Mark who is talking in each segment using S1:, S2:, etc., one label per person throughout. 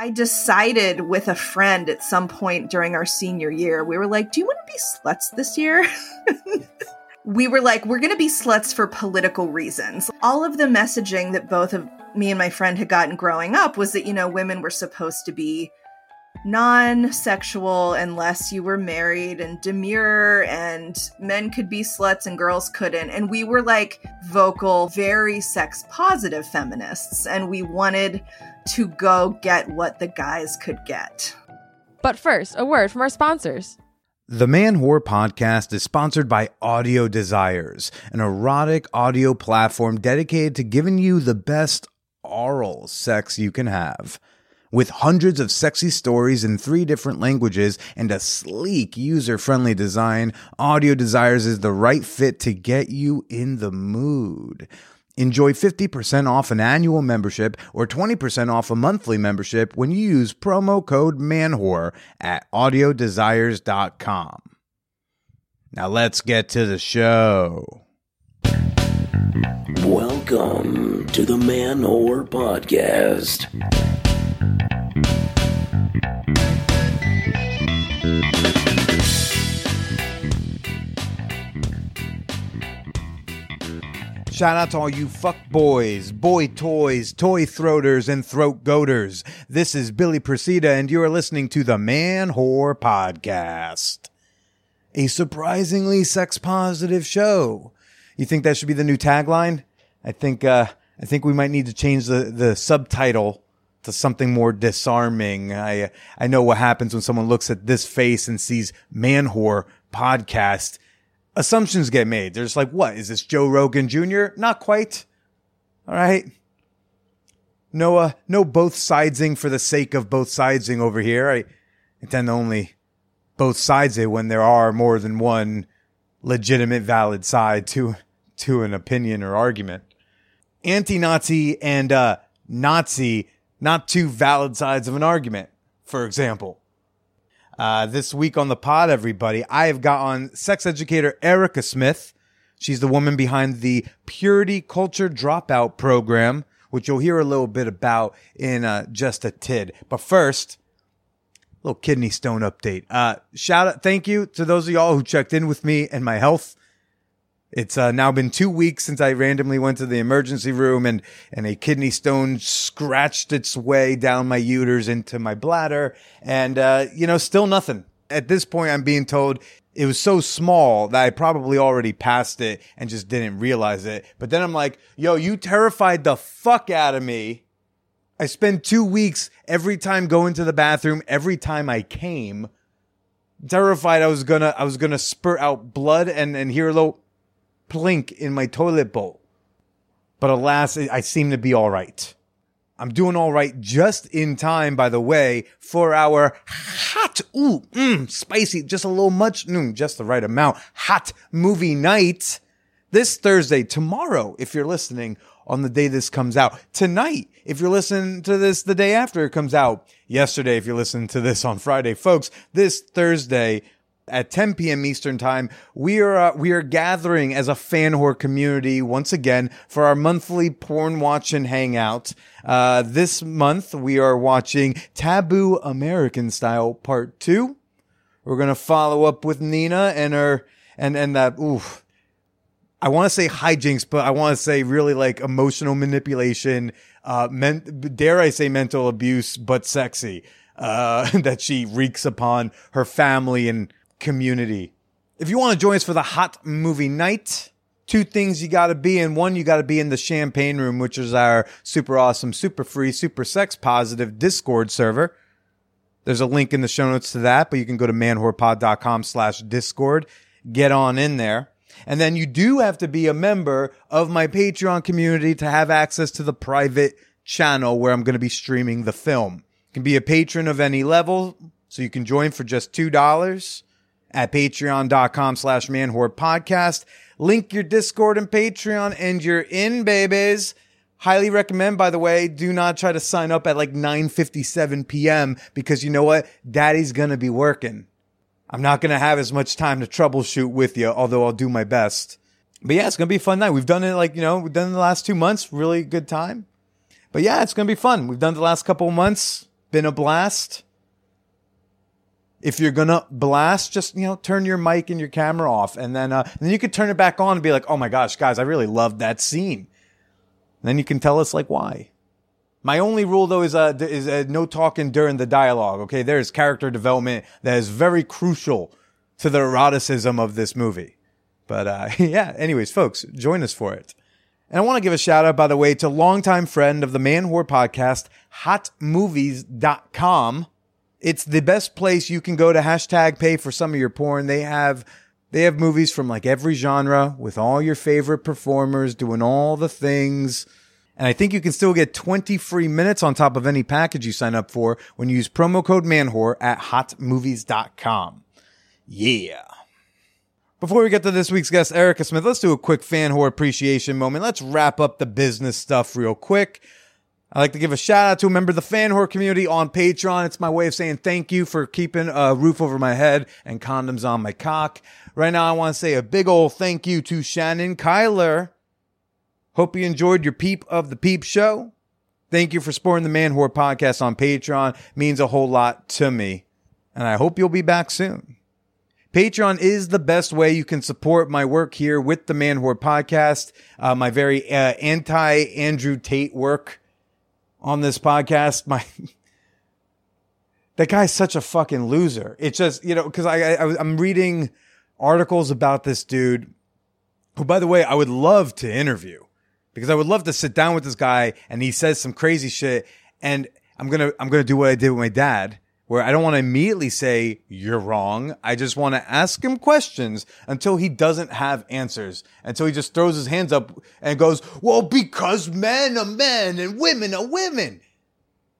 S1: I decided with a friend at some point during our senior year, we were like, Do you want to be sluts this year? we were like, We're going to be sluts for political reasons. All of the messaging that both of me and my friend had gotten growing up was that, you know, women were supposed to be non sexual unless you were married and demure, and men could be sluts and girls couldn't. And we were like vocal, very sex positive feminists, and we wanted to go get what the guys could get.
S2: But first, a word from our sponsors.
S3: The Man Whore podcast is sponsored by Audio Desires, an erotic audio platform dedicated to giving you the best oral sex you can have. With hundreds of sexy stories in three different languages and a sleek, user friendly design, Audio Desires is the right fit to get you in the mood. Enjoy 50% off an annual membership or 20% off a monthly membership when you use promo code MANWHORE at audiodesires.com. Now let's get to the show.
S4: Welcome to the Man Whore Podcast.
S3: Shout out to all you fuck boys, boy toys, toy throaters, and throat goaters. This is Billy Procida, and you are listening to the Man Whore Podcast. A surprisingly sex positive show. You think that should be the new tagline? I think uh, I think we might need to change the, the subtitle to something more disarming. I I know what happens when someone looks at this face and sees Man Whore Podcast assumptions get made. There's like, what is this Joe Rogan Jr.? Not quite. All right. No, uh, no both sidesing for the sake of both sidesing over here. I, intend to only both sides it when there are more than one legitimate valid side to, to an opinion or argument. Anti-Nazi and, uh, Nazi, not two valid sides of an argument, for example. Uh, this week on the pod, everybody, I have got on sex educator Erica Smith. She's the woman behind the Purity Culture Dropout program, which you'll hear a little bit about in uh, just a tid. But first, little kidney stone update. Uh, shout out, thank you to those of y'all who checked in with me and my health. It's uh, now been two weeks since I randomly went to the emergency room and, and a kidney stone scratched its way down my uterus into my bladder. And, uh, you know, still nothing. At this point, I'm being told it was so small that I probably already passed it and just didn't realize it. But then I'm like, yo, you terrified the fuck out of me. I spent two weeks every time going to the bathroom, every time I came, terrified I was gonna, I was gonna spurt out blood and, and hear a little, plink in my toilet bowl. But alas, I seem to be all right. I'm doing all right just in time, by the way, for our hot, ooh, mm, spicy, just a little much, mm, just the right amount, hot movie night this Thursday, tomorrow, if you're listening on the day this comes out, tonight, if you're listening to this the day after it comes out, yesterday, if you're listening to this on Friday, folks, this Thursday, at 10 p.m. Eastern Time. We are uh, we are gathering as a fan whore community once again for our monthly porn watch and hangout. Uh, this month we are watching Taboo American Style Part Two. We're gonna follow up with Nina and her and and that oof. I want to say hijinks, but I want to say really like emotional manipulation, uh, men- dare I say mental abuse, but sexy, uh, that she wreaks upon her family and community. If you want to join us for the hot movie night, two things you got to be in. One, you got to be in the champagne room, which is our super awesome, super free, super sex positive Discord server. There's a link in the show notes to that, but you can go to manwhorepod.com slash Discord. Get on in there. And then you do have to be a member of my Patreon community to have access to the private channel where I'm going to be streaming the film. You can be a patron of any level, so you can join for just $2 at patreon.com slash podcast. Link your Discord and Patreon and you're in, babies. Highly recommend, by the way, do not try to sign up at like 9.57 p.m. because you know what? Daddy's going to be working. I'm not going to have as much time to troubleshoot with you, although I'll do my best. But yeah, it's going to be a fun night. We've done it like, you know, we've done the last two months. Really good time. But yeah, it's going to be fun. We've done the last couple months. been a blast. If you're gonna blast, just you know, turn your mic and your camera off, and then uh, and then you could turn it back on and be like, "Oh my gosh, guys, I really loved that scene." And then you can tell us like why. My only rule though is uh is uh, no talking during the dialogue. Okay, there's character development that is very crucial to the eroticism of this movie. But uh, yeah, anyways, folks, join us for it. And I want to give a shout out, by the way, to longtime friend of the Man Whore podcast, hotmovies.com. It's the best place you can go to hashtag pay for some of your porn. They have they have movies from like every genre with all your favorite performers doing all the things. And I think you can still get 20 free minutes on top of any package you sign up for when you use promo code MANWHORE at hotmovies.com. Yeah. Before we get to this week's guest, Erica Smith, let's do a quick fan whore appreciation moment. Let's wrap up the business stuff real quick. I'd like to give a shout out to a member of the fan whore community on Patreon. It's my way of saying thank you for keeping a roof over my head and condoms on my cock. Right now, I want to say a big old thank you to Shannon Kyler. Hope you enjoyed your peep of the peep show. Thank you for supporting the Man Whore podcast on Patreon. Means a whole lot to me. And I hope you'll be back soon. Patreon is the best way you can support my work here with the Man Whore podcast, uh, my very uh, anti Andrew Tate work on this podcast. My that guy's such a fucking loser. It's just you know because I, I I'm reading articles about this dude, who by the way I would love to interview because I would love to sit down with this guy and he says some crazy shit and I'm gonna I'm gonna do what I did with my dad where I don't want to immediately say you're wrong. I just want to ask him questions until he doesn't have answers. Until he just throws his hands up and goes, well, because men are men and women are women.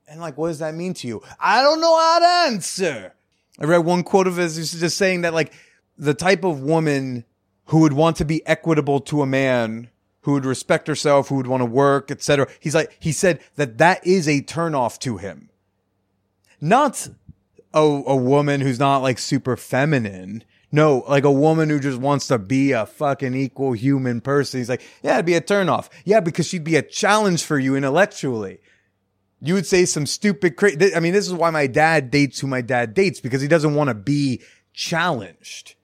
S3: And like, what does that mean to you? I don't know how to answer. I read one quote of his, just saying that like the type of woman who would want to be equitable to a man who would respect herself, who would want to work, etc. He's like, he said that that is a turnoff to him. Not a, a woman who's not like super feminine. No, like a woman who just wants to be a fucking equal human person. He's like, yeah, it'd be a turnoff. Yeah, because she'd be a challenge for you intellectually. You would say some stupid, cra- I mean, this is why my dad dates who my dad dates because he doesn't want to be challenged.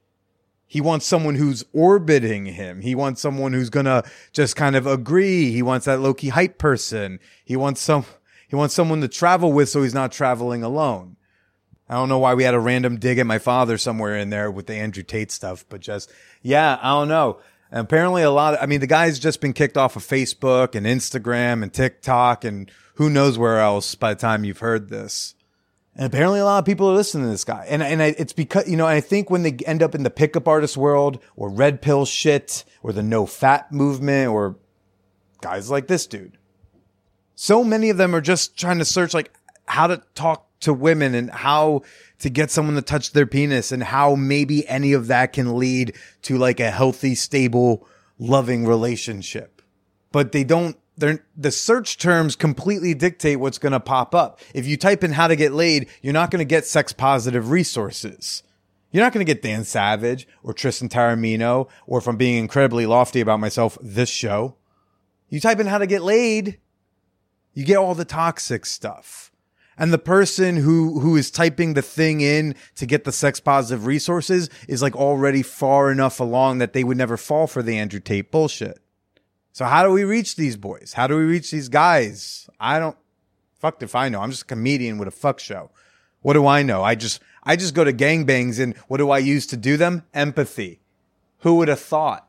S3: He wants someone who's orbiting him. He wants someone who's gonna just kind of agree. He wants that Loki hype person. He wants some, he wants someone to travel with so he's not traveling alone. I don't know why we had a random dig at my father somewhere in there with the Andrew Tate stuff, but just, yeah, I don't know. And apparently a lot of, I mean, the guy's just been kicked off of Facebook and Instagram and TikTok and who knows where else by the time you've heard this. And apparently a lot of people are listening to this guy. And, and I, it's because, you know, I think when they end up in the pickup artist world or red pill shit or the NoFap movement or guys like this dude, so many of them are just trying to search like how to talk to women and how to get someone to touch their penis and how maybe any of that can lead to like a healthy, stable, loving relationship. But they don't, they're, the search terms completely dictate what's going to pop up. If you type in how to get laid, you're not going to get sex positive resources. You're not going to get Dan Savage or Tristan Taormino or if I'm being incredibly lofty about myself, this show. You type in how to get laid, you get all the toxic stuff and the person who who is typing the thing in to get the sex positive resources is like already far enough along that they would never fall for the Andrew Tate bullshit. So how do we reach these boys? How do we reach these guys? I don't fucked if I know. I'm just a comedian with a fuck show. What do I know? I just I just go to gangbangs and what do I use to do them? Empathy. Who would have thought?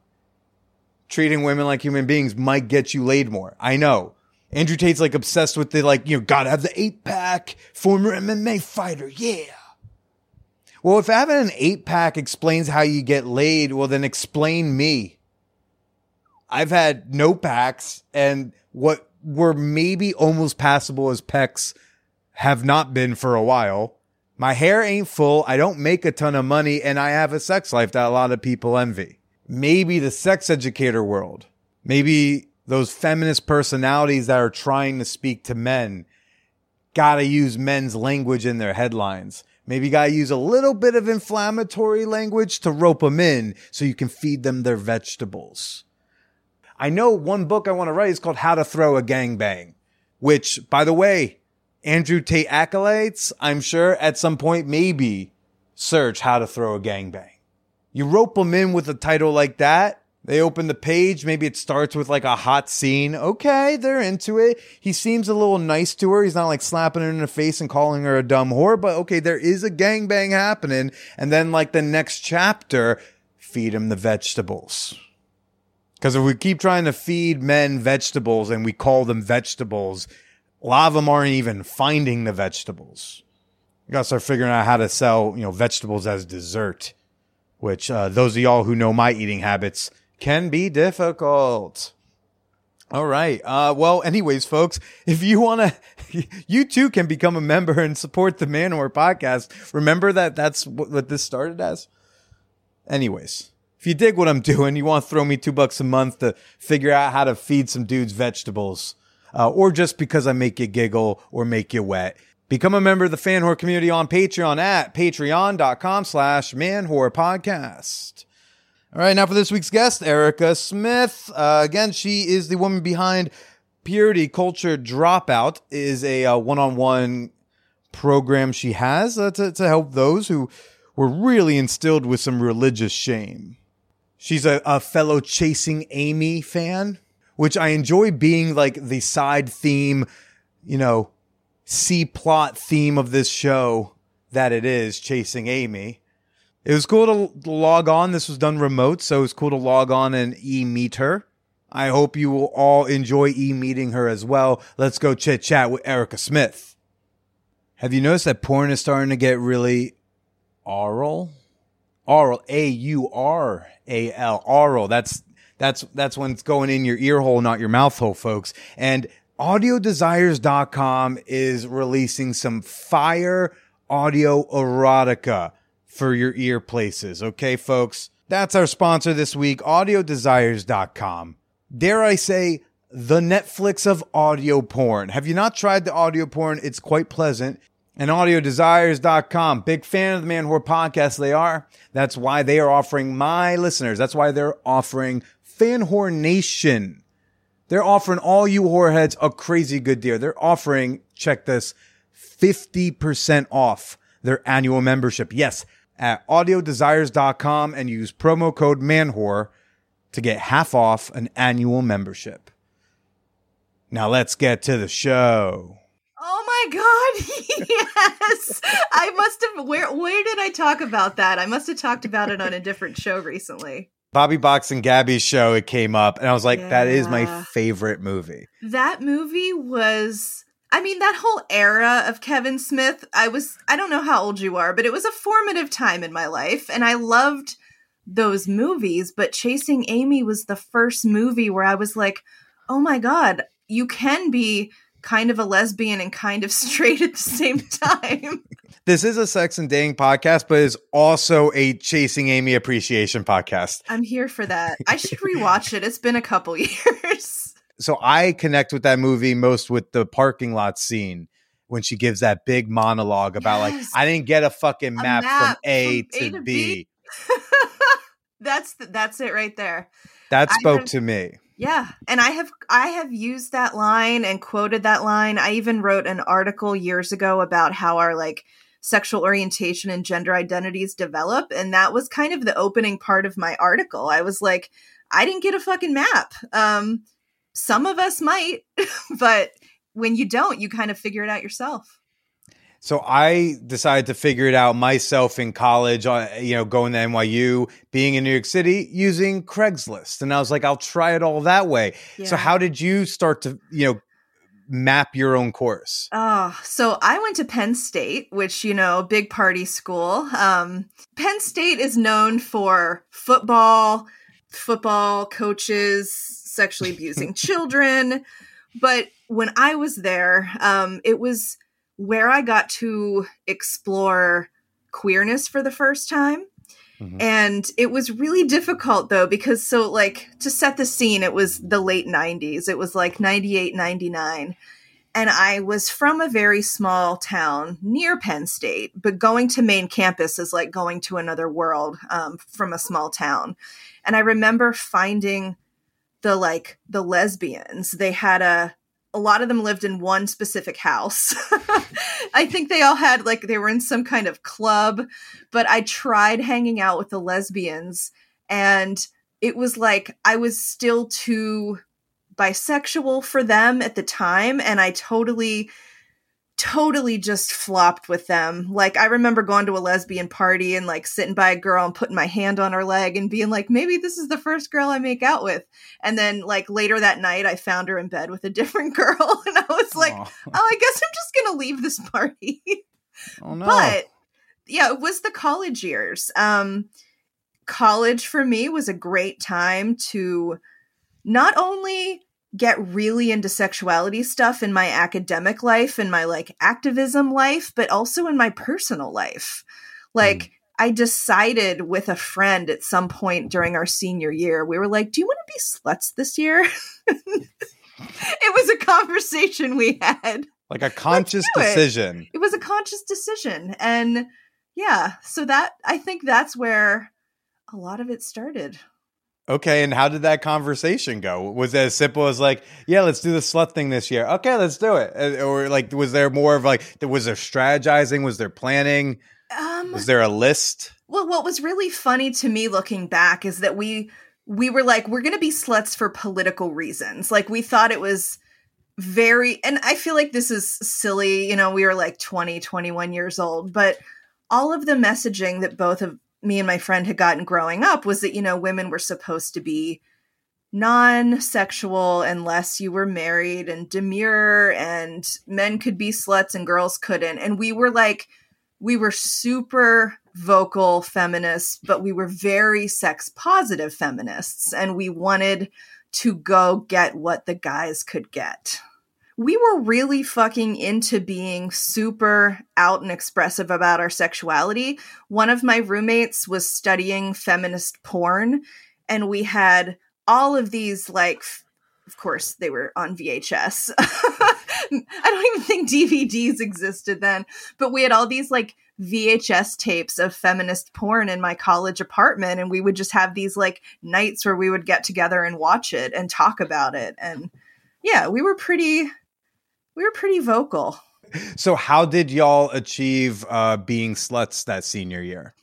S3: Treating women like human beings might get you laid more. I know. Andrew Tate's like obsessed with the like, you know, gotta have the eight pack, former MMA fighter, yeah. Well, if having an eight pack explains how you get laid, well, then explain me. I've had no packs and what were maybe almost passable as pecs have not been for a while. My hair ain't full. I don't make a ton of money and I have a sex life that a lot of people envy. Maybe the sex educator world. Maybe those feminist personalities that are trying to speak to men gotta use men's language in their headlines. Maybe gotta use a little bit of inflammatory language to rope them in so you can feed them their vegetables. I know one book I want to write is called How to Throw a Gangbang, which, by the way, Andrew Tate acolytes, I'm sure at some point, maybe search how to throw a gangbang. You rope them in with a title like that. They open the page. Maybe it starts with like a hot scene. Okay, they're into it. He seems a little nice to her. He's not like slapping her in the face and calling her a dumb whore, but okay, there is a gangbang happening. And then like the next chapter, feed him the vegetables. Because if we keep trying to feed men vegetables and we call them vegetables, a lot of them aren't even finding the vegetables. You gotta start figuring out how to sell, you know, vegetables as dessert, which uh, those of y'all who know my eating habits can be difficult. All right. Uh, well, anyways, folks, if you want to, you too can become a member and support the Man Whore podcast. Remember that that's what, this started as. Anyways, if you dig what I'm doing, you want to throw me two bucks a month to figure out how to feed some dudes vegetables, uh, or just because I make you giggle or make you wet. Become a member of the fan community on Patreon at patreon.com slash man podcast. All right, now for this week's guest, Erica Smith. Uh, again, she is the woman behind Purity Culture Dropout, is a uh, one-on-one program she has uh, to, to help those who were really instilled with some religious shame. She's a, a fellow Chasing Amy fan, which I enjoy being like the side theme, you know, C plot theme of this show that it is Chasing Amy. It was cool to log on. This was done remote, so it was cool to log on and e meet her. I hope you will all enjoy e meeting her as well. Let's go chit chat with Erica Smith. Have you noticed that porn is starting to get really aural? Aural, A U R A L, aural. That's that's that's when it's going in your ear hole, not your mouth hole, folks. And audiodesires.com is releasing some fire audio erotica for your ear places. Okay, folks? That's our sponsor this week, audiodesires.com. Dare I say, the Netflix of audio porn. Have you not tried the audio porn? It's quite pleasant. And audiodesires.com. Big fan of the Man Whore podcast. They are. That's why they are offering my listeners. That's why they're offering Fan Whore Nation. They're offering all you whoreheads a crazy good deal. They're offering, check this, 50% off their annual membership. Yes, at audiodesires.com and use promo code manwhore to get half off an annual membership. Now let's get to the show.
S1: Oh my god, yes. I must have where where did I talk about that? I must have talked about it on a different show recently.
S3: Bobby Box and Gabby's show, it came up, and I was like, that is my favorite movie.
S1: That movie was I mean that whole era of Kevin Smith, I was I don't know how old you are, but it was a formative time in my life and I loved those movies, but Chasing Amy was the first movie where I was like, "Oh my god, you can be kind of a lesbian and kind of straight at the same time."
S3: This is a sex and dating podcast, but is also a Chasing Amy appreciation podcast.
S1: I'm here for that. I should rewatch it. It's been a couple years.
S3: So I connect with that movie most with the parking lot scene when she gives that big monologue about like I didn't get a fucking map,
S1: map
S3: from A
S1: from A
S3: to,
S1: to
S3: B.
S1: B. that's th- that's it right there.
S3: That spoke
S1: have-
S3: to me.
S1: Yeah, and I have I have used that line and quoted that line. I even wrote an article years ago about how our like sexual orientation and gender identities develop and that was kind of the opening part of my article. I was like I didn't get a fucking map. Um some of us might, but when you don't, you kind of figure it out yourself.
S3: So I decided to figure it out myself in college, uh, you know, going to NYU, being in New York City, using Craigslist. And I was like, I'll try it all that way. So how did you start to, you know, map your own course?
S1: Oh, so I went to Penn State, which, you know, big party school. Um, Penn State is known for football, football coaches sexually abusing children. But when I was there, um, it was where I got to explore queerness for the first time.
S3: Mhm.
S1: And it was really difficult though, because so, like, to set the scene, it was the late 90s. It was like 98, 99 and I was from a very small town near Penn State, but going to main campus is like going to another world um, from a small town. And I remember finding the like the lesbians. They had a a lot of them lived in one specific house. I think they all had like they were in some kind of club, but I tried hanging out with the lesbians and it was like I was still too bisexual for them at the time and I totally totally just flopped with them. Like I remember going to a lesbian party and like sitting by a girl and putting my hand on her leg and being like, maybe this is the first girl I make out with. And then like later that night I found her in bed with a different girl and I was like,
S3: Aw.
S1: oh, I guess I'm just gonna leave this party.
S3: Oh no.
S1: But yeah, it was the college years. Um college for me was a great time to not only get really into sexuality stuff in my academic life and my like activism life, but also in my personal life. Like, mm. I decided with a friend at some point during our senior year, we were like, Do you want to be sluts this year? it was a conversation we had.
S3: like a conscious
S1: do it.
S3: decision.
S1: It was a conscious decision. And yeah, so that I think that's where a lot of it started.
S3: Okay, and how did that conversation go? Was it as simple as like, yeah, let's do the slut thing this year? Okay, let's do it. Or like, was there more of like, was there strategizing? Was there planning?
S1: Um,
S3: Was there a list?
S1: Well, what was really funny to me looking back is that we we were like we're going to be sluts for political reasons. Like we thought it was very and I feel like this is silly, you know, we were like 20, 21 years old, but all of the messaging that both of me and my friend had gotten growing up was that you know women were supposed to be non-sexual unless you were married and demure and men could be sluts and girls couldn't and we were like we were super vocal feminists, but we were very sex positive feminists, and we wanted to go get what the guys could get. We were really fucking into being super out and expressive about our sexuality. One of my roommates was studying feminist porn, and we had all of these, like, of course, they were on VHS. I don't even think DVDs existed then, but we had all these like VHS tapes of feminist porn in my college apartment, and we would just have these like nights where we would get together and watch it and talk about it. And yeah, we were pretty, we were pretty vocal.
S3: So, how did y'all achieve uh, being sluts that senior year?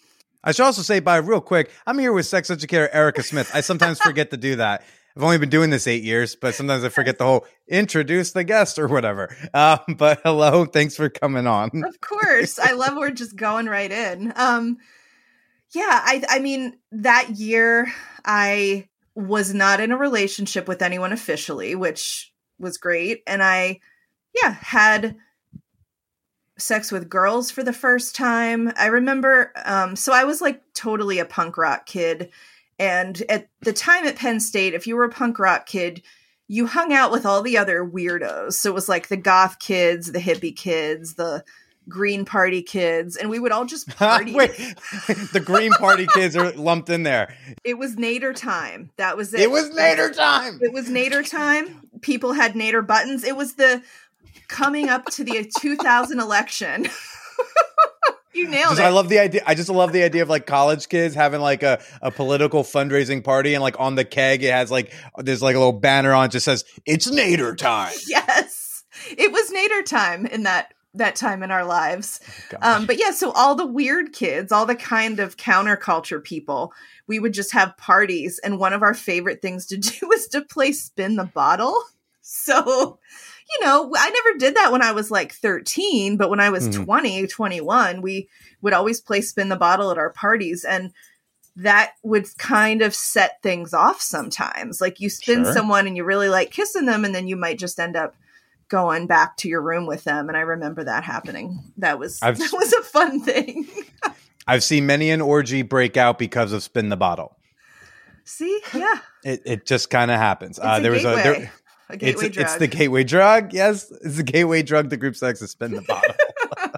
S3: I should also say, by real quick, I'm here with sex educator Erica Smith. I sometimes forget to do that. I've only been doing this eight years, but sometimes I forget the whole introduce the guest or whatever. Um, but hello, thanks for coming on.
S1: Of course, I love we're just going right in. Um, yeah, I, I mean that year I was not in a relationship with anyone officially, which was great, and I, yeah, had sex with girls for the first time. I remember, um, so I was like totally a punk rock kid. And at the time at Penn State, if you were a punk rock kid, you hung out with all the other weirdos. So it was like the goth kids, the hippie kids, the green party kids, and we would all just party.
S3: Wait, the Green Party kids are lumped in there.
S1: It was Nader time. That was it.
S3: It was Nader time.
S1: It was Nader time. People had Nader buttons. It was the coming up to the 2000 election. you nailed
S3: Just-
S1: it.
S3: I love the idea. I just love the idea of like college kids having like a, a political fundraising party, and like on the keg, it has like there's like a little banner on it just says "It's Nader time."
S1: yes, it was Nader time in that that time in our lives.
S3: Gosh.
S1: Um, but yeah, so all the weird kids, all the kind of counterculture people, we would just have parties, and one of our favorite things to do was to play spin the bottle. So, you know, I never did that when I was like 13, but when I was
S3: Mhm.
S1: 20, 21, we would always play spin the bottle at our parties. And that would kind of set things off sometimes. Like you spin
S3: Sure.
S1: someone and you really like kissing them, and then you might just end up going back to your room with them. And I remember that happening. That was
S3: I've-
S1: that was a fun thing.
S3: I've seen many an orgy break out because of spin the bottle.
S1: See, yeah,
S3: It it just kind of happens. Uh, there was
S1: gateway,
S3: a there,
S1: a gateway
S3: it's
S1: drug.
S3: it's the gateway drug. Yes, it's the gateway drug to group sex is spin the bottle.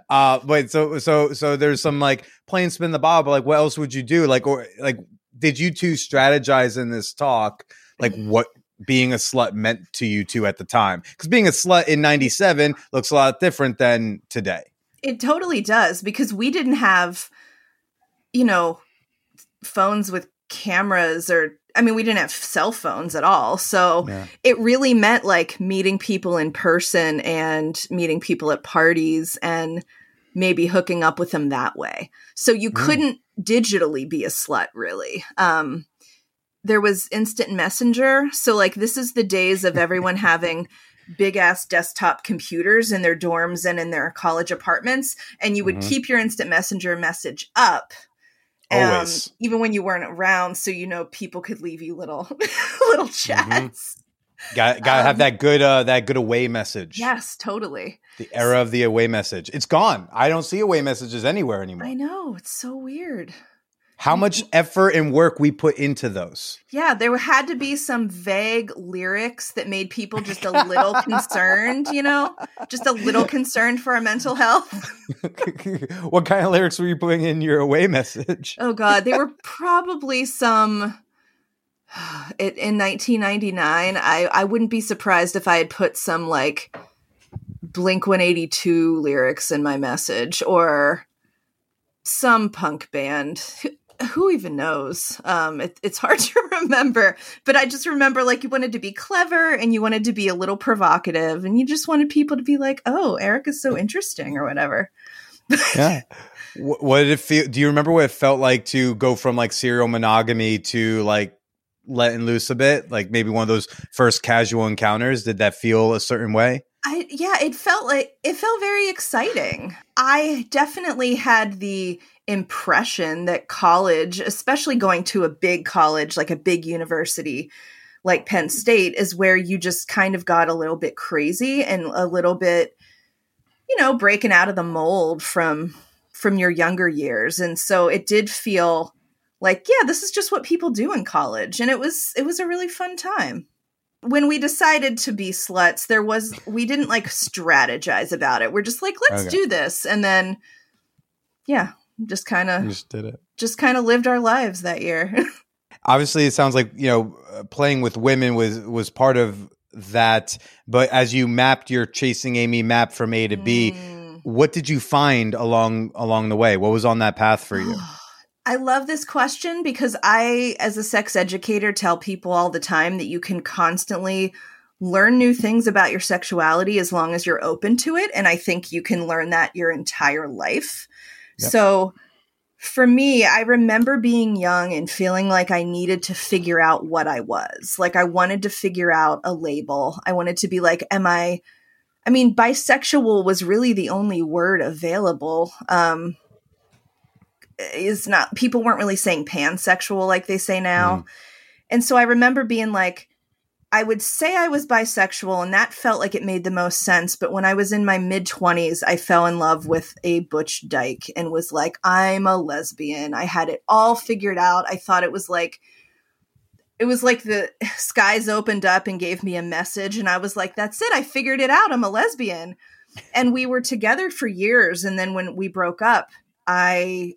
S3: uh wait, so so so there's some like plain spin the bottle, but like what else would you do? Like or like did you two strategize in this talk like what being a slut meant to you two at the time? Because being a slut in '97 looks a lot different than today.
S1: It totally does because we didn't have, you know, phones with cameras or I mean, we didn't have cell phones at all. So
S3: Yeah.
S1: it really meant like meeting people in person and meeting people at parties and maybe hooking up with them that way. So you
S3: Mm.
S1: couldn't digitally be a slut, really. Um, there was instant messenger. So, like, this is the days of everyone having big ass desktop computers in their dorms and in their college apartments. And you would
S3: Mhm.
S1: keep your instant messenger message up. Um,
S3: Always.
S1: even when you weren't around, so you know people could leave you little little chats.
S3: Got got to have
S1: Um,
S3: that good uh that good away message.
S1: Yes, totally.
S3: The era of the away message. It's gone. I don't see away messages anywhere anymore.
S1: I know it's so weird.
S3: How much effort and work we put into those.
S1: Yeah, there had to be some vague lyrics that made people just a little concerned, you know, just a little concerned for our mental health.
S3: what kind of lyrics were you putting in your away message?
S1: Oh God, they were probably some. It, in 1999, I I wouldn't be surprised if I had put some like Blink 182 lyrics in my message or some punk band. Who- even knows? Um, it, it's hard to remember, but I just remember like you wanted to be clever and you wanted to be a little provocative, and you just wanted people to be like, "Oh, Eric is so interesting" or whatever.
S3: yeah. Wh- What did it feel? Do you remember what it felt like to go from like serial monogamy to like letting loose a bit? Like maybe one of those first casual encounters. Did that feel a certain way?
S1: I yeah, it felt like it felt very exciting. I definitely had the impression that college, especially going to a big college like a big university like Penn mm-hmm. State is where you just kind of got a little bit crazy and a little bit you know, breaking out of the mold from from your younger years. And so it did feel like, yeah, this is just what people do in college and it was it was a really fun time when we decided to be sluts, there was we didn't like strategize about it. We're just like, let's
S3: Okay.
S1: do this, and then yeah, just kind of
S3: just did it.
S1: just kind of lived our lives that year.
S3: Obviously, it sounds like you know uh, playing with women was was part of that. But as you mapped your chasing Amy map from A to B,
S1: Mm.
S3: what did you find along along the way? What was on that path for you?
S1: I love this question because I, as a sex educator, tell people all the time that you can constantly learn new things about your sexuality as long as you're open to it. And I think you can learn that your entire life.
S3: Yep.
S1: So for me, I remember being young and feeling like I needed to figure out what I was. Like I wanted to figure out a label. I wanted to be like, am I, I mean, bisexual was really the only word available. Um, is not people weren't really saying pansexual like they say now. And so I remember being like I would say I was bisexual and that felt like it made the most sense, but when I was in my mid 20s, I fell in love with a butch dyke and was like I'm a lesbian. I had it all figured out. I thought it was like it was like the skies opened up and gave me a message and I was like that's it. I figured it out. I'm a lesbian. And we were together for years and then when we broke up, I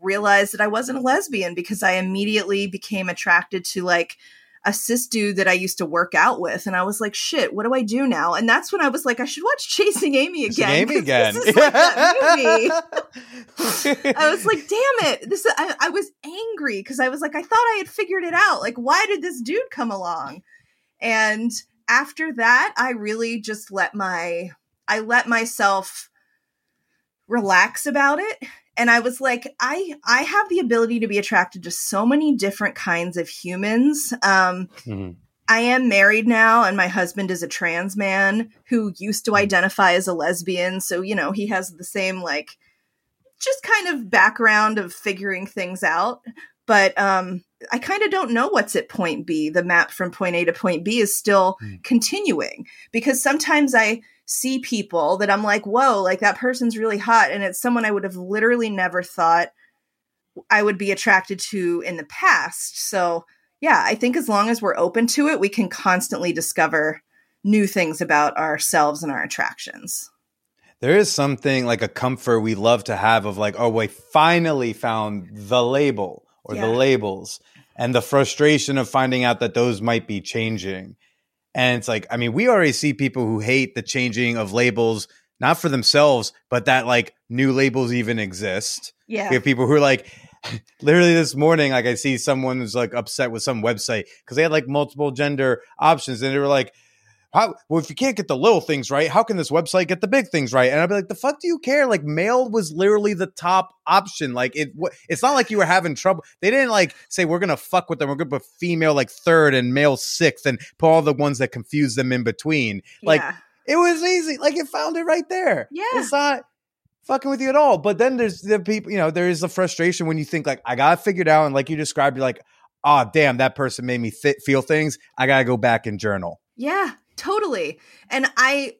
S1: realized that I wasn't a lesbian because I immediately became attracted to like a cis dude that I used to work out with. And I was like, shit, what do I do now? And that's when I was like, I should watch Chasing Amy
S3: Chasing
S1: again.
S3: Amy again.
S1: This is like that movie. I was like, damn it. This I, I was angry because I was like, I thought I had figured it out. Like, why did this dude come along? And after that, I really just let my I let myself relax about it. And I was like, I I have the ability to be attracted to so many different kinds of humans. Um,
S3: Mhm.
S1: I am married now, and my husband is a trans man who used to identify as a lesbian. So, you know, he has the same, like, just kind of background of figuring things out. But um, I kind of don't know what's at point B. The map from point A to point B is still
S3: Hmm.
S1: continuing because sometimes I see people that I'm like, whoa, like that person's really hot. And it's someone I would have literally never thought I would be attracted to in the past. So, yeah, I think as long as we're open to it, we can constantly discover new things about ourselves and our attractions.
S3: There is something like a comfort we love to have of like, oh, we finally found the label or
S1: Yeah.
S3: the labels, and the frustration of finding out that those might be changing. And it's like, I mean, we already see people who hate the changing of labels, not for themselves, but that like new labels even exist.
S1: Yeah.
S3: We have people who are like, literally this morning, like I see someone who's like upset with some website because they had like multiple gender options, and they were like, "How? Well, if you can't get the little things right, how can this website get the big things right?" And I'd be like, "The fuck do you care? Like, male was literally the top option. Like, it. It's not like you were having trouble. They didn't like say we're gonna fuck with them. We're gonna put female like third and male sixth, and put all the ones that confuse them in between. Like,
S1: yeah.
S3: it was easy. Like, it found it right there.
S1: Yeah.
S3: It's not." fucking with you at all. But then there's the people, you know, there is the frustration when you think like I got it figured out, and like you described, you're like, oh damn, that person made me th- feel things. I gotta go back and journal.
S1: Yeah, totally. And I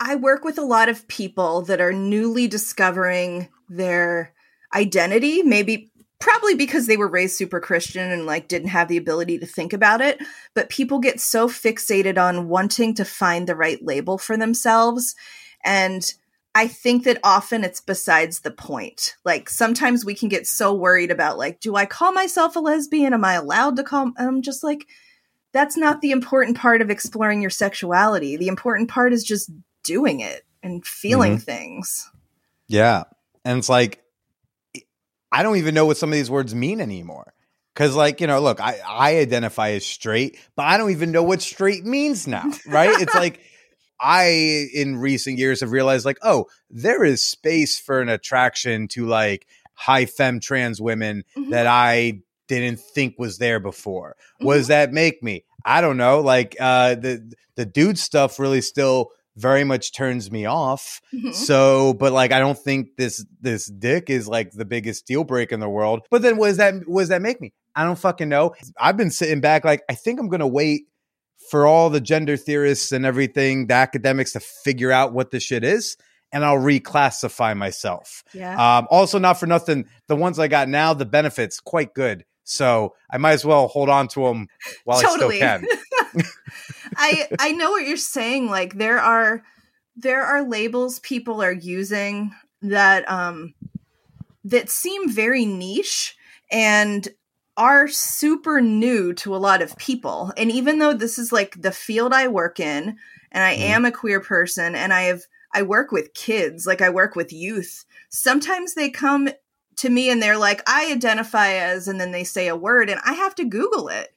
S1: I work with a lot of people that are newly discovering their identity, maybe probably because they were raised super Christian and like didn't have the ability to think about it, but people get so fixated on wanting to find the right label for themselves and I think that often it's besides the point. Like sometimes we can get so worried about like do I call myself a lesbian? Am I allowed to call and I'm just like that's not the important part of exploring your sexuality. The important part is just doing it and feeling things.
S3: Yeah, and it's like I don't even know what some of these words mean anymore. Cause like, you know, look, I, I identify as straight, but I don't even know what straight means now, right? it's like I in recent years have realized like, oh, there is space for an attraction to like high femme trans women
S1: Mhm.
S3: that I didn't think was there before. What
S1: Mhm.
S3: does that make me? I don't know. Like uh the the dude stuff really still very much turns me off.
S1: Mhm.
S3: So, but like I don't think this this dick is like the biggest deal break in the world. But then what does that what does that make me? I don't fucking know. I've been sitting back like I think I'm gonna wait for all the gender theorists and everything, the academics to figure out what this shit is, and I'll reclassify myself.
S1: Yeah.
S3: Um, also, not for nothing, the ones I got now, the benefits quite good. So I might as well hold on to them while
S1: totally.
S3: I still can.
S1: I I know what you're saying. Like there are there are labels people are using that um that seem very niche and are super new to a lot of people. And even though this is like the field I work in and I
S3: Mhm.
S1: am a queer person and I have I work with kids, like I work with youth, sometimes they come to me and they're like I identify as and then they say a word and I have to google it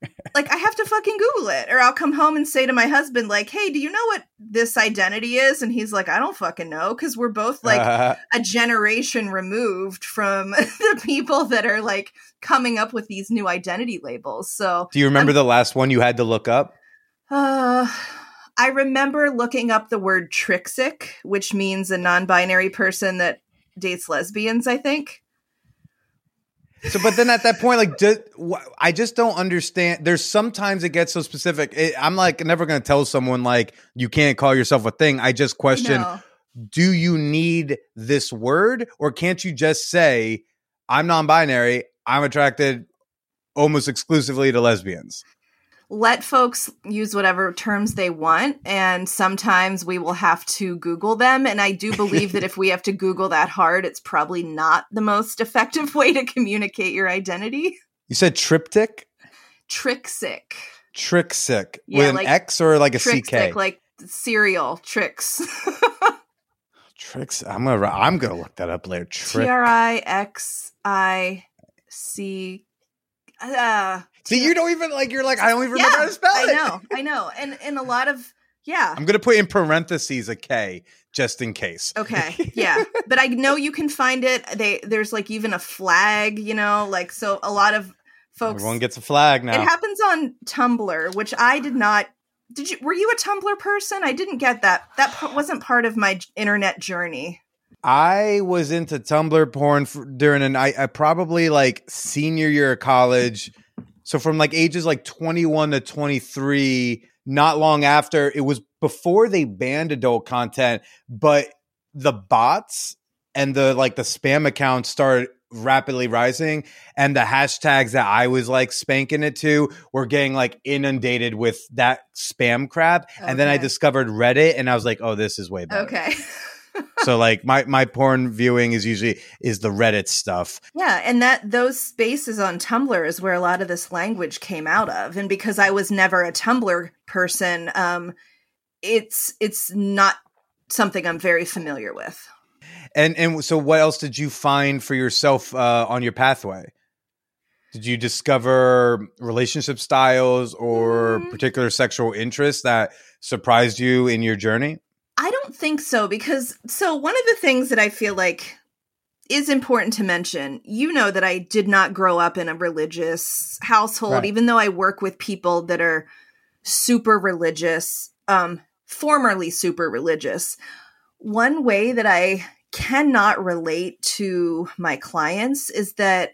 S1: like I have to fucking Google it, or I'll come home and say to my husband, like, "Hey, do you know what this identity is?" And he's like, "I don't fucking know," because we're both like
S3: Uh,
S1: a generation removed from the people that are like coming up with these new identity labels. So,
S3: do you remember the last one you had to look up?
S1: uh, I remember looking up the word trixic, which means a non-binary person that dates lesbians. I think.
S3: So, but then at that point, like, I just don't understand. There's sometimes it gets so specific. It, I'm like never going to tell someone like you can't call yourself a thing. I just question:
S1: No.
S3: Do you need this word, or can't you just say I'm non-binary? I'm attracted almost exclusively to lesbians.
S1: Let folks use whatever terms they want and sometimes we will have to google them and i do believe that if we have to google that hard it's probably not the most effective way to communicate your identity
S3: You said triptych,
S1: trixic
S3: trixic
S1: Yeah,
S3: with an X or like a
S1: trixic
S3: CK.
S1: like cereal tricks
S3: Tricks. I'm gonna. I'm gonna look that up later. Trick.
S1: t-r-i-x-i-c uh
S3: See, you don't even like. You're like. I don't even remember how to spell
S1: i
S3: it.
S1: know i know and and a lot of yeah
S3: I'm gonna put in parentheses a K just in case.
S1: Okay, yeah, but I know you can find it. They there's like even a flag, you know, like so a lot of folks.
S3: Everyone gets a flag now.
S1: it happens on Tumblr, which I did not. Did you? Were you a Tumblr person? I didn't get that. That p- wasn't part of my j- internet journey.
S3: I was into Tumblr porn for, during an I, I probably like senior year of college. So from like ages like 21 to 23, not long after, it was before they banned adult content, but the bots and the like the spam accounts started rapidly rising and the hashtags that I was like spanking it to were getting like inundated with that spam crap. And then I discovered Reddit and I was like, oh, this is way better
S1: Okay.
S3: so like my my porn viewing is usually is the Reddit stuff.
S1: Yeah, and that those spaces on Tumblr is where a lot of this language came out of. And because I was never a Tumblr person, um, it's it's not something I'm very familiar with.
S3: And and so what else did you find for yourself uh, on your pathway? Did you discover relationship styles or
S1: Mm.
S3: particular sexual interests that surprised you in your journey?
S1: I don't think so because so one of the things that I feel like is important to mention, you know that I did not grow up in a religious household
S3: Right.
S1: even though I work with people that are super religious, um formerly super religious. One way that I cannot relate to my clients is that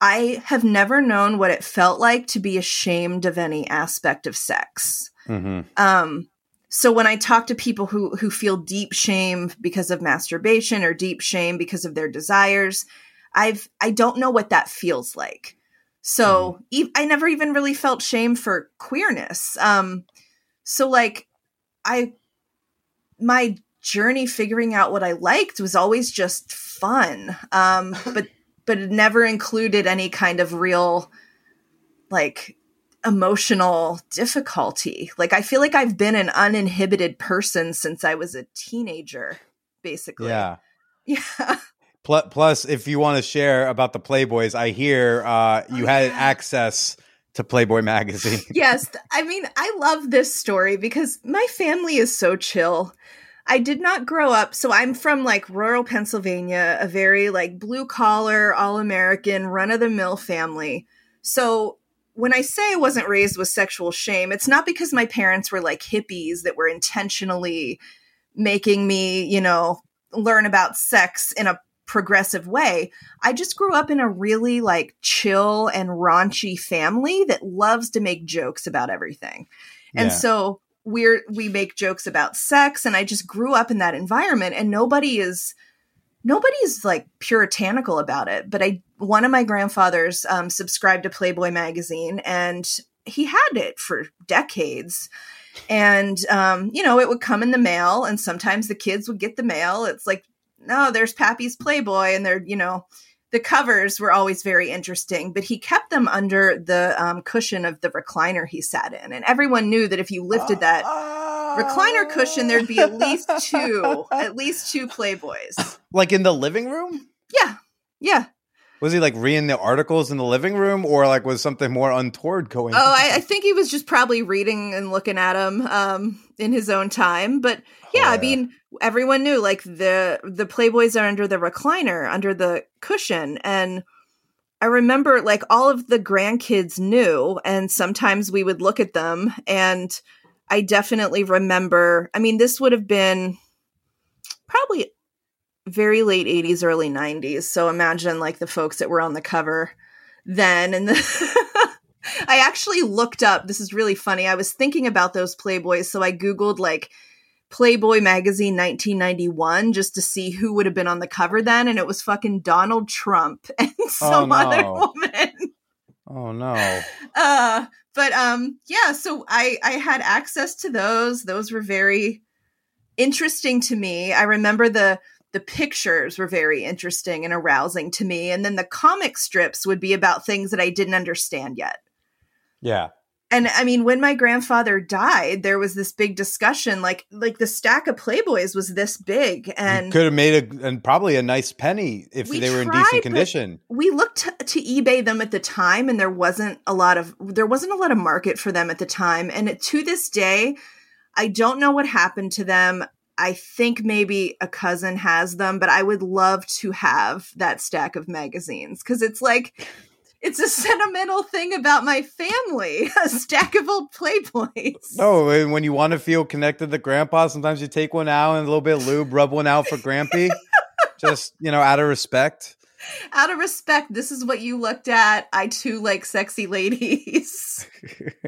S1: I have never known what it felt like to be ashamed of any aspect of sex.
S3: Mm-hmm.
S1: Um, so when I talk to people who who feel deep shame because of masturbation or deep shame because of their desires, I've I don't know what that feels like. So e- I never even really felt shame for queerness. Um, so like I my journey figuring out what I liked was always just fun. Um, but but it never included any kind of real like emotional difficulty. Like I feel like I've been an uninhibited person since I was a teenager, basically.
S3: Yeah.
S1: Yeah.
S3: Plus, if you want to share about the Playboys, I hear uh, you
S1: Oh,
S3: had
S1: yeah.
S3: access to Playboy magazine.
S1: yes. I mean, I love this story because my family is so chill. I did not grow up. So I'm from like rural Pennsylvania, a very like blue collar, all American, run of the mill family. So when I say I wasn't raised with sexual shame, it's not because my parents were like hippies that were intentionally making me, you know, learn about sex in a progressive way. I just grew up in a really like chill and raunchy family that loves to make jokes about everything. And
S3: Yeah.
S1: so we're we make jokes about sex and I just grew up in that environment and nobody is nobody's like puritanical about it. But I one of my grandfathers um, subscribed to Playboy magazine and he had it for decades. And um, you know, it would come in the mail and sometimes the kids would get the mail. It's like, no, there's Pappy's Playboy and they're, you know, the covers were always very interesting, but he kept them under the um, cushion of the recliner he sat in. And everyone knew that if you lifted that recliner cushion, there'd be at least two, at least two Playboys.
S3: like in the living room?
S1: Yeah. Yeah.
S3: Was he like reading the articles in the living room, or like was something more untoward going?
S1: Oh, I, I think he was just probably reading and looking at them um, in his own time. But yeah,
S3: Oh,
S1: I mean, everyone knew like the the Playboys are under the recliner, under the cushion, and I remember like all of the grandkids knew, and sometimes we would look at them, and I definitely remember. I mean, this would have been probably very late 80s early 90s so imagine like the folks that were on the cover then and the I actually looked up this is really funny I was thinking about those playboys so I googled like Playboy magazine 1991 just to see who would have been on the cover then and it was fucking Donald Trump and some
S3: no.
S1: other woman
S3: oh no!
S1: uh but um yeah so i i had access to those those were very interesting to me i remember the the pictures were very interesting and arousing to me and then the comic strips would be about things that i didn't understand yet.
S3: Yeah,
S1: and i mean when my grandfather died there was this big discussion like like the stack of playboys was this big
S3: you
S1: and
S3: could have made a and probably a nice penny if
S1: We
S3: they were in decent condition.
S1: we looked to, to ebay them at the time and there wasn't a lot of there wasn't a lot of market for them at the time and to this day i don't know what happened to them i think maybe a cousin has them but i would love to have that stack of magazines because it's like it's a sentimental thing about my family a stack of old playboys
S3: No, and when you want to feel connected to Grandpa, sometimes you take one out and a little bit of lube, rub one out for Grampy, just you know, out of respect.
S1: out of respect this is what you looked at i too like sexy ladies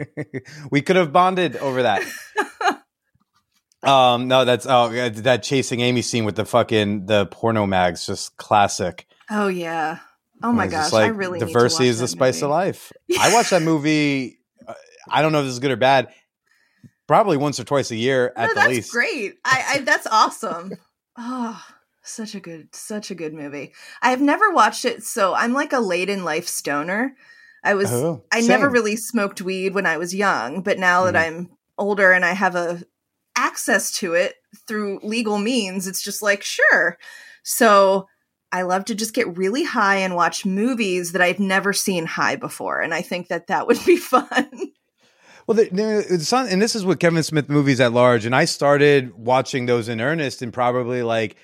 S3: we could have bonded over that. um, no, that's oh that chasing Amy scene with the fucking the porno mags, just classic.
S1: oh yeah oh my gosh
S3: like
S1: i really
S3: diversity is the spice
S1: movie.
S3: of life. I watch that movie. uh, I don't know if this is good or bad. Probably once or twice a year at
S1: no,
S3: the
S1: that's
S3: least.
S1: great. I, I that's awesome. Oh, such a good, such a good movie. I have never watched it, so I'm like a late in life stoner. I was,
S3: Oh,
S1: I never really smoked weed when I was young, but now that
S3: Mhm.
S1: I'm older and I have a access to it, through legal means, it's just like, sure. So I love to just get really high and watch movies that I've never seen high before. And I think that that would be fun.
S3: Well, the, the, and this is with Kevin Smith movies at large. And I started watching those in earnest in probably like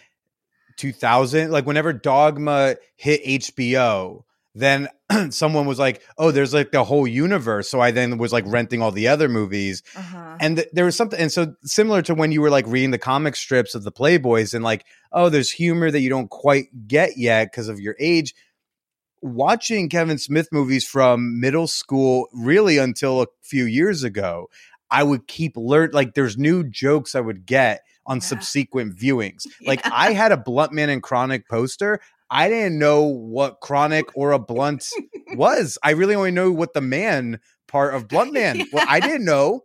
S3: 2000, like whenever Dogma hit HBO, then someone was like, "Oh, there's like the whole universe." So I then was like renting all the other movies,
S1: Uh-huh.
S3: and th- there was something, and so similar to when you were like reading the comic strips of the Playboys, and like, oh, there's humor that you don't quite get yet because of your age. Watching Kevin Smith movies from middle school, really until a few years ago, I would keep learn like there's new jokes I would get on
S1: Yeah.
S3: subsequent viewings. Like
S1: Yeah.
S3: I had a Blunt Man and Chronic poster. I didn't know what Chronic or a Blunt was. I really only know what the man part of Blunt Man. Well, I didn't know.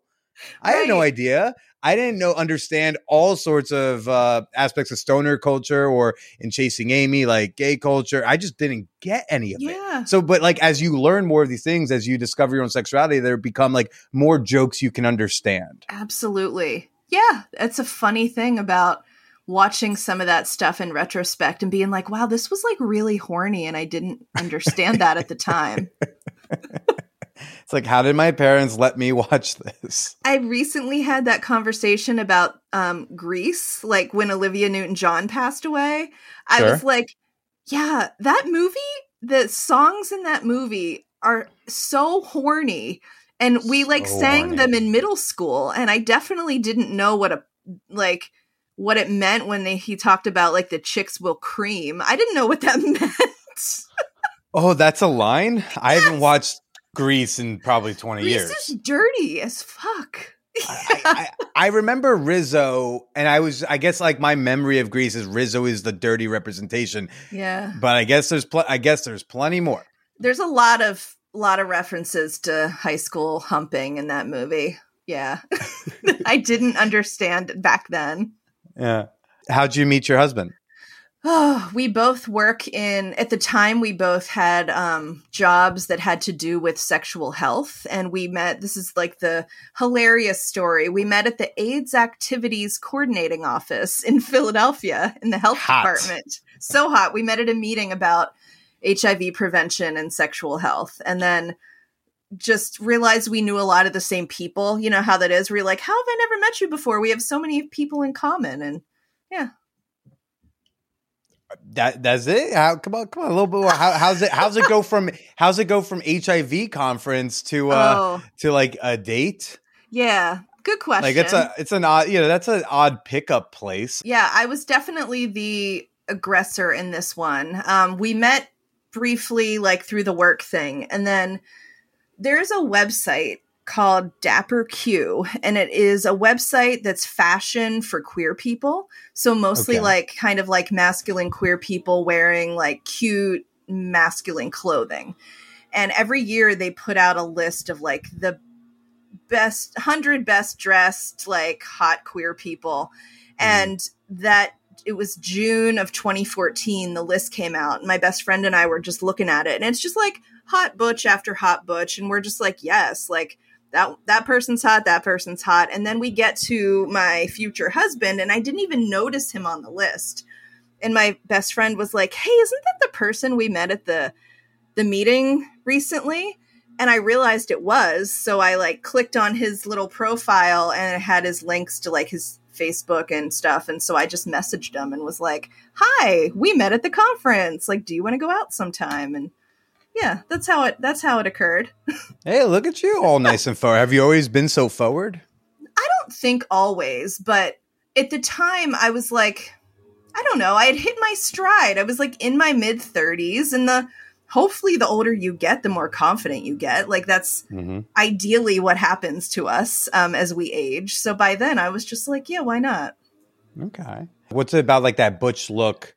S3: I had no idea. I didn't know understand all sorts of uh, aspects of stoner culture or in chasing Amy, like gay culture. I just didn't get any of it.
S1: Yeah.
S3: So, but like as you learn more of these things, as you discover your own sexuality, there become like more jokes you can understand.
S1: Absolutely. Yeah. It's a funny thing about watching some of that stuff in retrospect and being like, wow, this was like really horny. And I didn't understand that at the time.
S3: It's like, how did my parents let me watch this?
S1: I recently had that conversation about um, Grease, like when Olivia Newton John passed away. I
S3: Sure.
S1: was like, yeah, that movie, the songs in that movie are so horny. And we like
S3: So
S1: sang
S3: horny.
S1: them in middle school. And I definitely didn't know what a, like, what it meant when they, he talked about like the chicks will cream. I didn't know what that meant.
S3: Oh, that's a line. I haven't watched Grease in probably twenty
S1: Grease
S3: years.
S1: is dirty as fuck.
S3: I, I, I remember Rizzo, and I was, I guess, like my memory of Grease is Rizzo is the dirty representation.
S1: yeah.
S3: But I guess there's, pl- I guess there's plenty more.
S1: there's a lot of lot of references to high school humping in that movie. Yeah. I didn't understand back then.
S3: Yeah. How'd you meet your husband?
S1: Oh, we both work in at the time we both had um jobs that had to do with sexual health and we met this is like the hilarious story. We met at the AIDS activities coordinating office in Philadelphia in the health
S3: Hot.
S1: department. So hot. We met at a meeting about HIV prevention and sexual health and then just realized we knew a lot of the same people. You know how that is. We're like, how have I never met you before? We have so many people in common and yeah.
S3: That that's it. How, come on, come on, a little bit more. How, how's it? How's it go from? How's it go from HIV conference to uh
S1: oh
S3: to like a date?
S1: yeah good question
S3: Like it's a it's an odd you know that's an odd pickup place.
S1: yeah i was definitely the aggressor in this one um we met briefly like through the work thing and then there's a website called dapper q and it is a website that's fashion for queer people. So mostly
S3: Okay.
S1: like kind of like masculine queer people wearing like cute masculine clothing. And every year they put out a list of like the best 100 best dressed like hot queer people. Mm-hmm. And that it was June of 2014 the list came out and my best friend and I were just looking at it and it's just like hot butch after hot butch and we're just like yes like that that person's hot that person's hot and then we get to my future husband and I didn't even notice him on the list and my best friend was like hey isn't that the person we met at the the meeting recently and I realized it was. So I like clicked on his little profile and it had his links to like his Facebook and stuff. And so I just messaged him and was like, "Hi, we met at the conference. Like, do you want to go out sometime?" And yeah, that's how it that's how it occurred.
S3: Hey, look at you, all nice and forward. Have you always been so forward?
S1: I don't think always, but at the time I was like, I don't know, I had hit my stride. I was like in my mid 30s and the hopefully the older you get, the more confident you get. Like that's
S3: Mm-hmm.
S1: ideally what happens to us um, as we age. So by then I was just like, yeah, why not?
S3: Okay. What's it about like that butch look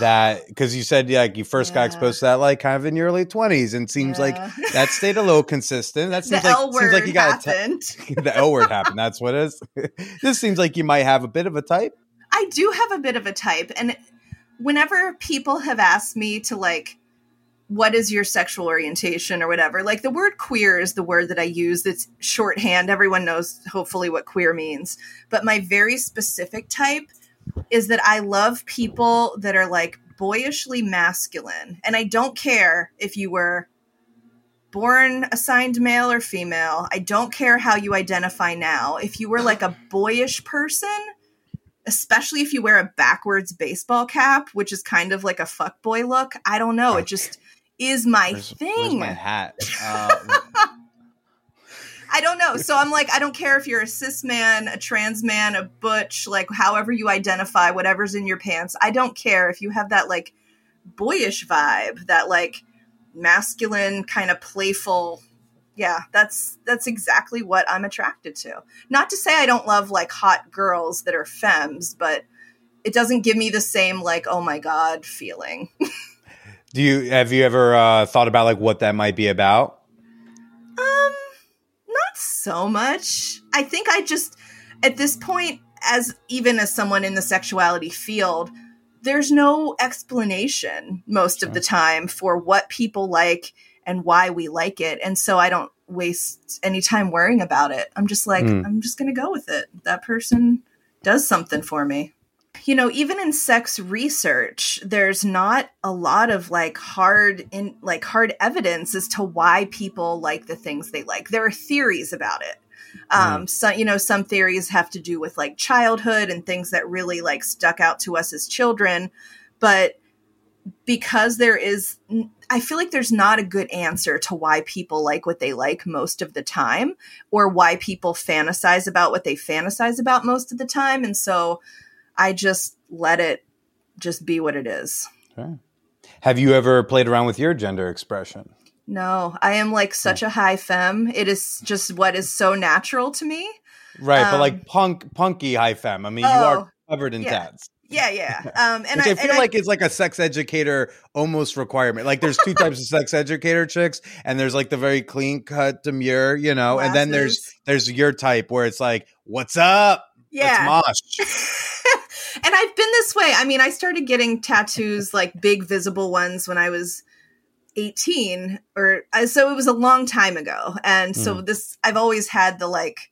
S3: that because you said like you first got exposed to that like kind of in your early twenties and seems like that stayed a little consistent. That
S1: the
S3: seems like
S1: L
S3: seems like you got a
S1: happened.
S3: t- the L word happened. That's what it is. this seems like you might have a bit of a type.
S1: I do have a bit of a type, and whenever people have asked me to like what is your sexual orientation or whatever. Like the word queer is the word that I use that's shorthand. Everyone knows hopefully what queer means. But my very specific type is that I love people that are like boyishly masculine. And I don't care if you were born assigned male or female. I don't care how you identify now. If you were like a boyish person, especially if you wear a backwards baseball cap, which is kind of like a fuck boy look, I don't know. It just is my
S3: Where's,
S1: thing.
S3: where's my hat? Uh,
S1: I don't know. So I'm like, I don't care if you're a cis man, a trans man, a butch, like however you identify, whatever's in your pants. I don't care if you have that like boyish vibe, that like masculine kind of playful. Yeah, that's that's exactly what I'm attracted to. Not to say I don't love like hot girls that are femmes, but it doesn't give me the same like oh my god feeling.
S3: do you have you ever uh, thought about like what that might be about?
S1: So much. I think I just, at this point, as even as someone in the sexuality field, there's no explanation most of the time for what people like and why we like it. And so I don't waste any time worrying about it. I'm just like,
S3: Mm.
S1: I'm just going to go with it. That person does something for me. You know, even in sex research, there's not a lot of like hard in like hard evidence as to why people like the things they like. There are theories about it. Um, so you know, some theories have to do with like childhood and things that really like stuck out to us as children, but because there is I feel like there's not a good answer to why people like what they like most of the time or why people fantasize about what they fantasize about most of the time and so I just let it just be what it is.
S3: Have you ever played around with your gender expression?
S1: No, I am like such a high femme. It is just what is so natural to me.
S3: Right, but
S1: Um,
S3: like punk, punky high femme. I mean, you
S1: Oh,
S3: are covered in
S1: yeah.
S3: tats.
S1: Yeah, yeah. Um, and
S3: Which
S1: I,
S3: I, feel
S1: and
S3: like it's like a sex educator almost requirement. Like there's two types of sex educator chicks, and there's like the very clean cut, demure, you know, and then there's there's your type where it's like, "What's up?
S1: Yeah.
S3: Let's mosh."
S1: and I've been this way. I mean, I started getting tattoos, like big visible ones, when I was 18, or uh, so it was a long time ago. And so this, I've always had the like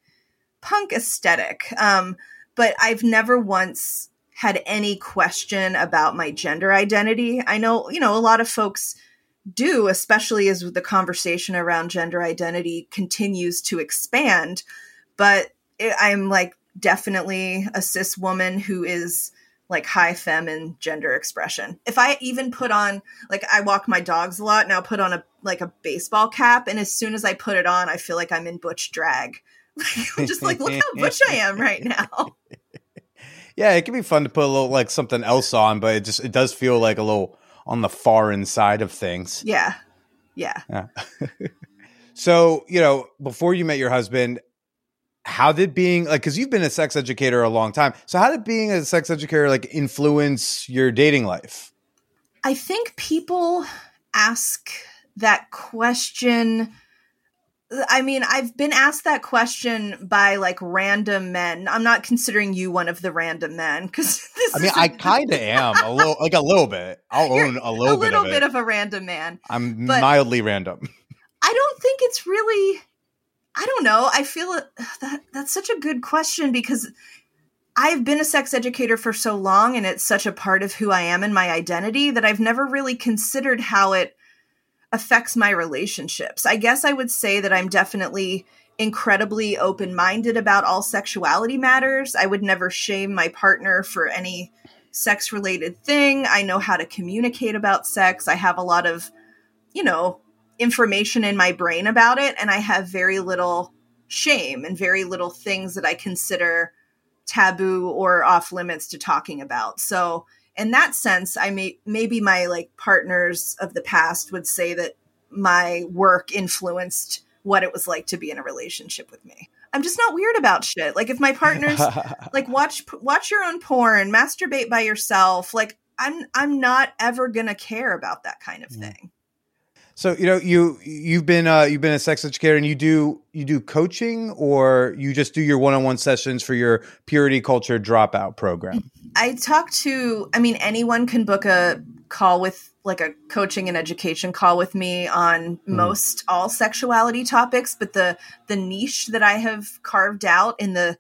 S1: punk aesthetic. Um, but I've never once had any question about my gender identity. I know, you know, a lot of folks do, especially as the conversation around gender identity continues to expand. But it, I'm like definitely a cis woman who is like high femme in gender expression. If I even put on like I walk my dogs a lot, now put on a like a baseball cap, and as soon as I put it on, I feel like I'm in butch drag. I'm just like, look how butch I am right now.
S3: Yeah, it can be fun to put a little like something else on, but it just it does feel like a little on the foreign side of things.
S1: Yeah. Yeah.
S3: Yeah. so, you know, before you met your husband, how did being like because you've been a sex educator a long time. So how did being a sex educator like influence your dating life?
S1: I think people ask that question. I mean, I've been asked that question by like random men. I'm not considering you one of the random men because this
S3: I mean, I kind of am a little like a little bit. I'll
S1: You're
S3: own a little,
S1: a little
S3: bit
S1: bit
S3: of it.
S1: of a random man.
S3: I'm
S1: but-
S3: mildly random.
S1: I don't think it's really. I don't know. I feel uh, that that's such a good question because I've been a sex educator for so long, and it's such a part of who I am and my identity that I've never really considered how it affects my relationships. I guess I would say that I'm definitely incredibly open minded about all sexuality matters. I would never shame my partner for any sex related thing. I know how to communicate about sex. I have a lot of, you know, information in my brain about it, and I have very little shame and very little things that I consider taboo or off limits to talking about. So, in that sense, I may maybe my like partners of the past would say that my work influenced what it was like to be in a relationship with me. I'm just not weird about shit. Like if my partners like watch watch your own porn, masturbate by yourself, like I'm I'm not ever going to care about that kind of mm. thing.
S3: So you know you you've been uh, you've been a sex educator and you do you do coaching or you just do your one on one sessions for your purity culture dropout program.
S1: I talk to, I mean, anyone can book a call with like a coaching and education call with me on most all sexuality topics but the the niche that i have carved out in the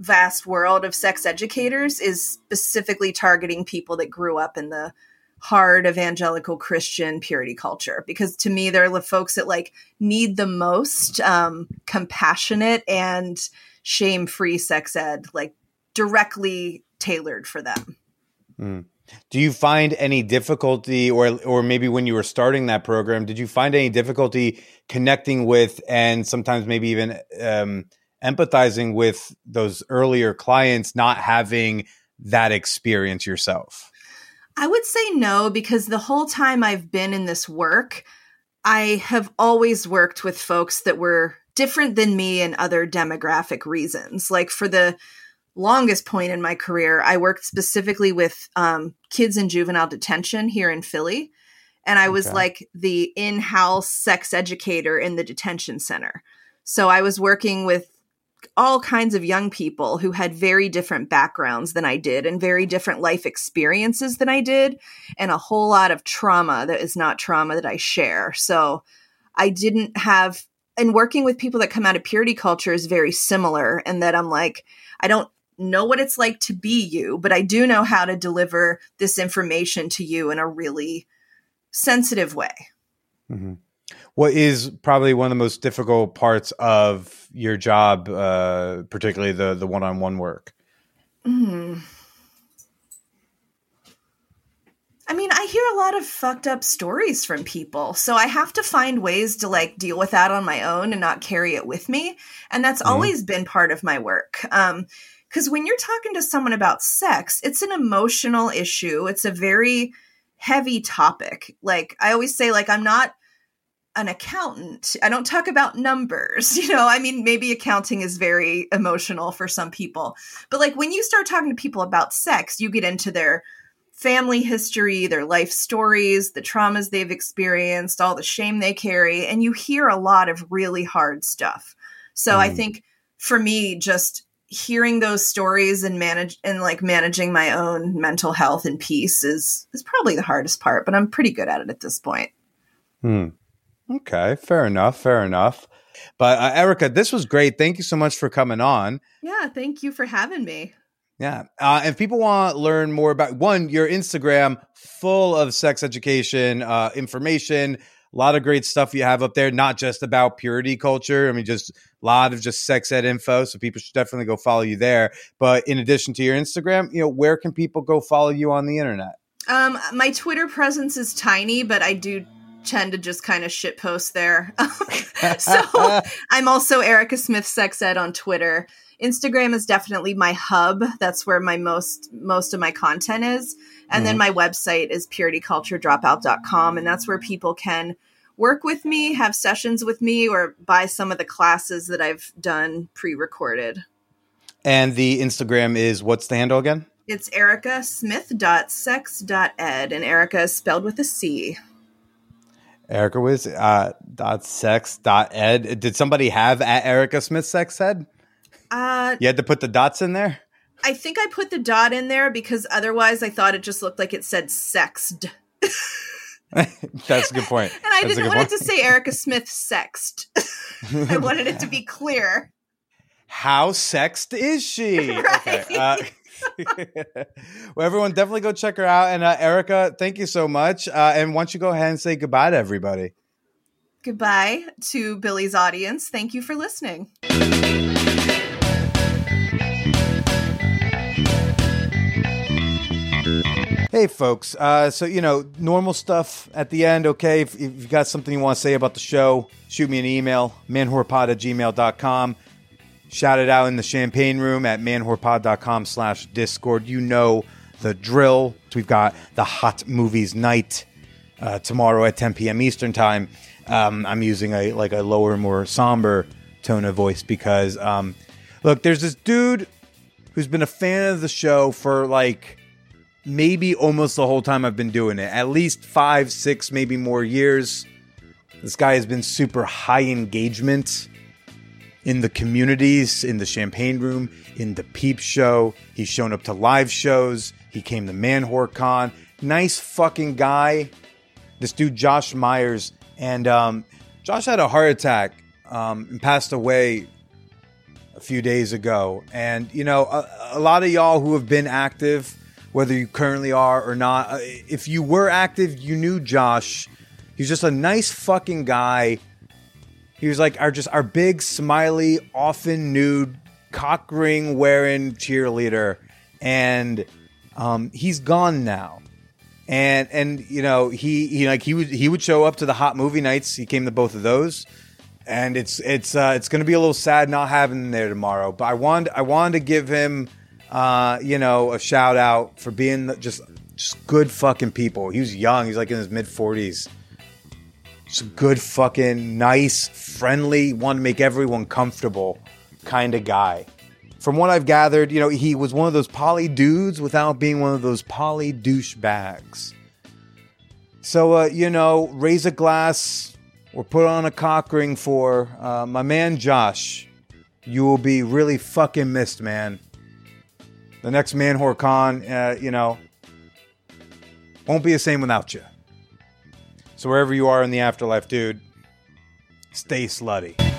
S1: vast world of sex educators is specifically targeting people that grew up in the hard evangelical christian purity culture because to me they're the folks that like need the most um, compassionate and shame-free sex ed like directly tailored for them
S3: Do you find any difficulty, or or maybe when you were starting that program, did you find any difficulty connecting with, and sometimes maybe even um, empathizing with those earlier clients, not having that experience yourself?
S1: I would say no because the whole time I've been in this work, I have always worked with folks that were different than me in other demographic reasons. Like for the longest point in my career, I worked specifically with um, kids in juvenile detention here in Philly. And I was
S3: Okay.
S1: like the in house sex educator in the detention center. So I was working with all kinds of young people who had very different backgrounds than I did and very different life experiences than I did, and a whole lot of trauma that is not trauma that I share. So I didn't have, and working with people that come out of purity culture is very similar, and that I'm like, I don't know what it's like to be you, but I do know how to deliver this information to you in a really sensitive way. Mm-hmm.
S3: What is probably one of the most difficult parts of your job, uh, particularly the the one on one work?
S1: Mm. I mean, I hear a lot of fucked up stories from people. So I have to find ways to like deal with that on my own and not carry it with me. And that's always been part of my work. Um, because when you're talking to someone about sex, it's an emotional issue. It's a very heavy topic. Like I always say, like, I'm not an accountant. I don't talk about numbers. You know, I mean, maybe accounting is very emotional for some people. But like when you start talking to people about sex, you get into their family history, their life stories, the traumas they've experienced, all the shame they carry, and you hear a lot of really hard stuff. So I
S3: Mm.
S1: think for me, just hearing those stories and manage and like managing my own mental health and peace is is probably the hardest part, but I'm pretty good at it at this point.
S3: Hmm. Okay, fair enough. Fair enough. But uh, Erica, this was great. Thank you so much for coming on.
S1: Yeah, thank you for having me.
S3: Yeah. Uh, if people want to learn more about one, your Instagram full of sex education uh, information, a lot of great stuff you have up there, not just about purity culture. I mean, just a lot of just sex ed info. So people should definitely go follow you there. But in addition to your Instagram, you know, where can people go follow you on the internet?
S1: Um, my Twitter presence is tiny, but I do tend to just kind of shit post there. so I'm also Erica Smith Sex Ed on Twitter. Instagram is definitely my hub. That's where my most most of my content is. And then mm-hmm. my website is purityculturedropout.com and that's where people can work with me, have sessions with me or buy some of the classes that I've done pre-recorded.
S3: And the Instagram is what's the handle again?
S1: It's Erica Smith.sex.ed and Erica is spelled with a C.
S3: Erica was uh, dot sex dot ed. Did somebody have at Erica Smith sex ed?
S1: Uh,
S3: You had to put the dots in there.
S1: I think I put the dot in there because otherwise I thought it just looked like it said sexed.
S3: That's a good point.
S1: And I
S3: That's
S1: didn't want it to say Erica Smith sexed. I wanted it to be clear.
S3: How sexed is she? Okay. Uh, well, everyone, definitely go check her out. And uh, Erica, thank you so much. Uh, and why don't you go ahead and say goodbye to everybody?
S1: Goodbye to Billy's audience. Thank you for listening.
S3: Hey, folks. Uh, so, you know, normal stuff at the end, okay? If, if you've got something you want to say about the show, shoot me an email, manwhorepod at gmail.com. Shout it out in the champagne room at manwhorepod.com slash discord. You know the drill. We've got the hot movies night uh, tomorrow at 10 p.m. Eastern time. Um, I'm using a like a lower, more somber tone of voice because, um, look, there's this dude who's been a fan of the show for like maybe almost the whole time I've been doing it. At least five, six, maybe more years. This guy has been super high engagement in the communities, in the champagne room, in the peep show. He's shown up to live shows. He came to Man Whore Con. nice fucking guy. This dude, Josh Myers. And um, Josh had a heart attack um, and passed away a few days ago. And, you know, a, a lot of y'all who have been active, whether you currently are or not, uh, if you were active, you knew Josh. He's just a nice fucking guy. He was like our just our big, smiley, often nude, cock ring wearing cheerleader, and um, he's gone now. And and you know he he like he would he would show up to the hot movie nights. He came to both of those, and it's it's uh, it's going to be a little sad not having him there tomorrow. But I wanted I wanted to give him uh, you know a shout out for being just just good fucking people. He was young. He's like in his mid forties just a good fucking nice, friendly, want to make everyone comfortable kind of guy. From what I've gathered, you know, he was one of those poly dudes without being one of those poly douchebags. So, uh, you know, raise a glass or put on a cock ring for uh, my man Josh. You will be really fucking missed, man. The next Man Whore Con, uh, you know, won't be the same without you. So wherever you are in the afterlife, dude, stay slutty.